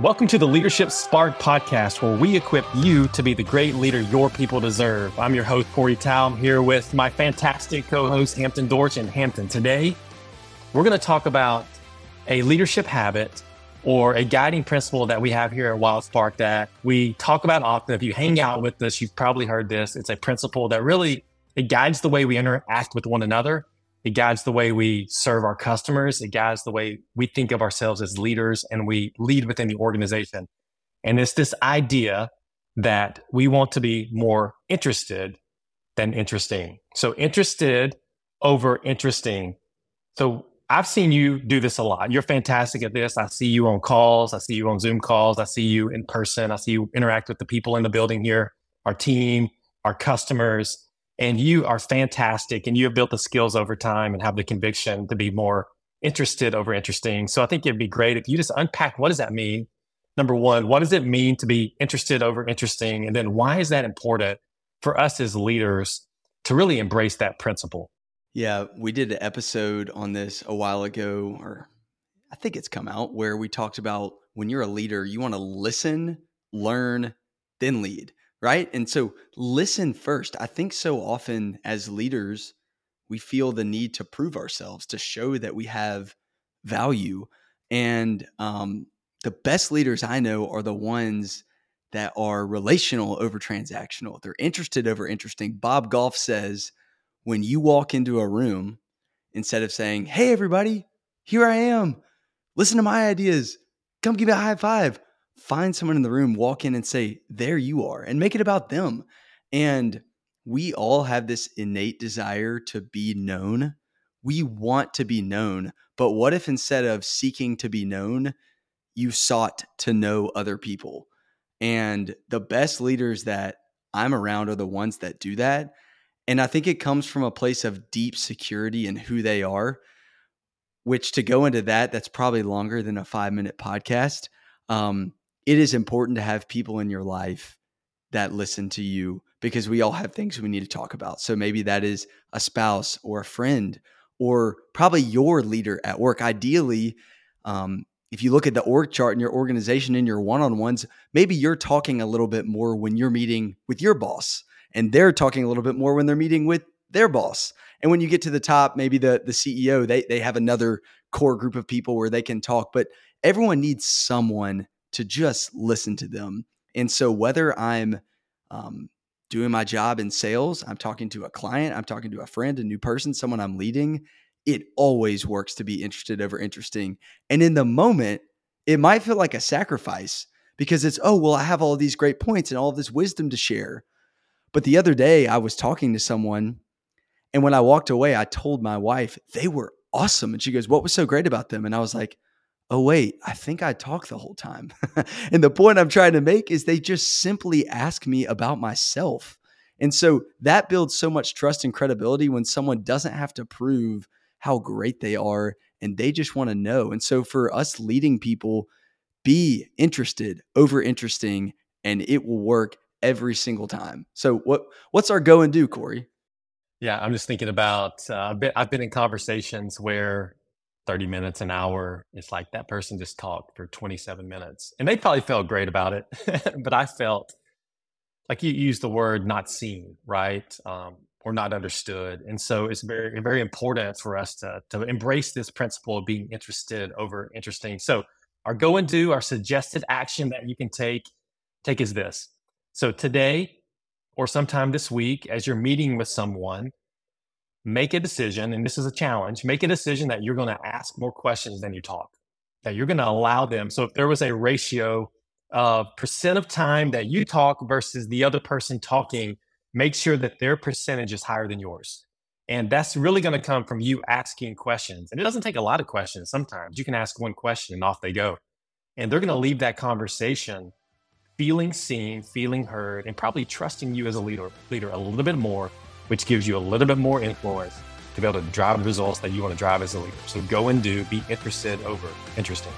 Welcome to the Leadership Spark podcast, where we equip you to be the great leader your people deserve. I'm your host, Corey Tao. I'm here with my fantastic co host, Hampton Dorsch. And Hampton, today we're going to talk about a leadership habit or a guiding principle that we have here at Wild Spark that we talk about often. If you hang out with us, you've probably heard this. It's a principle that really it guides the way we interact with one another it guides the way we serve our customers. It guides the way we think of ourselves as leaders and we lead within the organization. And it's this idea that we want to be more interested than interesting. So interested over interesting. So I've seen you do this a lot. You're fantastic at this. I see you on calls. I see you on Zoom calls. I see you in person. I see you interact with the people in the building here, our team, our customers and you are fantastic and you have built the skills over time and have the conviction to be more interested over interesting. So I think it'd be great if you just unpack what does that mean? Number one, what does it mean to be interested over interesting? And then why is that important for us as leaders to really embrace that principle? Yeah, we did an episode on this a while ago, or I think it's come out, where we talked about when you're a leader, you want to listen, learn, then lead right? And so listen first. I think so often as leaders, we feel the need to prove ourselves, to show that we have value. And um, the best leaders I know are the ones that are relational over transactional. They're interested over interesting. Bob Goff says, when you walk into a room, instead of saying, Hey, everybody, here I am, listen to my ideas, come give me a high five find someone in the room, walk in and say, There you are, and make it about them. And we all have this innate desire to be known. We want to be known. But what if instead of seeking to be known, you sought to know other people? And the best leaders that I'm around are the ones that do that. And I think it comes from a place of deep security in who they are, which to go into that, that's probably longer than a five minute podcast. Um, it is important to have people in your life that listen to you because we all have things we need to talk about. So maybe that is a spouse or a friend or probably your leader at work. Ideally, um, if you look at the org chart in your organization in your one on ones, maybe you're talking a little bit more when you're meeting with your boss, and they're talking a little bit more when they're meeting with their boss. And when you get to the top, maybe the the CEO, they they have another core group of people where they can talk, but everyone needs someone to just listen to them. And so, whether I'm um, doing my job in sales, I'm talking to a client, I'm talking to a friend, a new person, someone I'm leading, it always works to be interested over interesting. And in the moment, it might feel like a sacrifice because it's, oh, well, I have all these great points and all this wisdom to share. But the other day, I was talking to someone, and when I walked away, I told my wife they were awesome. And she goes, What was so great about them? And I was like, oh, wait, I think I talk the whole time. and the point I'm trying to make is they just simply ask me about myself. And so that builds so much trust and credibility when someone doesn't have to prove how great they are and they just want to know. And so for us leading people, be interested over interesting and it will work every single time. So what what's our go and do, Corey? Yeah, I'm just thinking about uh, I've been in conversations where 30 minutes an hour it's like that person just talked for 27 minutes and they probably felt great about it but i felt like you used the word not seen right um, or not understood and so it's very very important for us to to embrace this principle of being interested over interesting. So our go and do our suggested action that you can take take is this. So today or sometime this week as you're meeting with someone make a decision, and this is a challenge, make a decision that you're going to ask more questions than you talk, that you're going to allow them. So if there was a ratio of percent of time that you talk versus the other person talking, make sure that their percentage is higher than yours. And that's really going to come from you asking questions. And it doesn't take a lot of questions sometimes. You can ask one question and off they go. And they're going to leave that conversation feeling seen, feeling heard, and probably trusting you as a leader, leader a little bit more which gives you a little bit more influence to be able to drive the results that you want to drive as a leader. So go and do, be interested over interesting.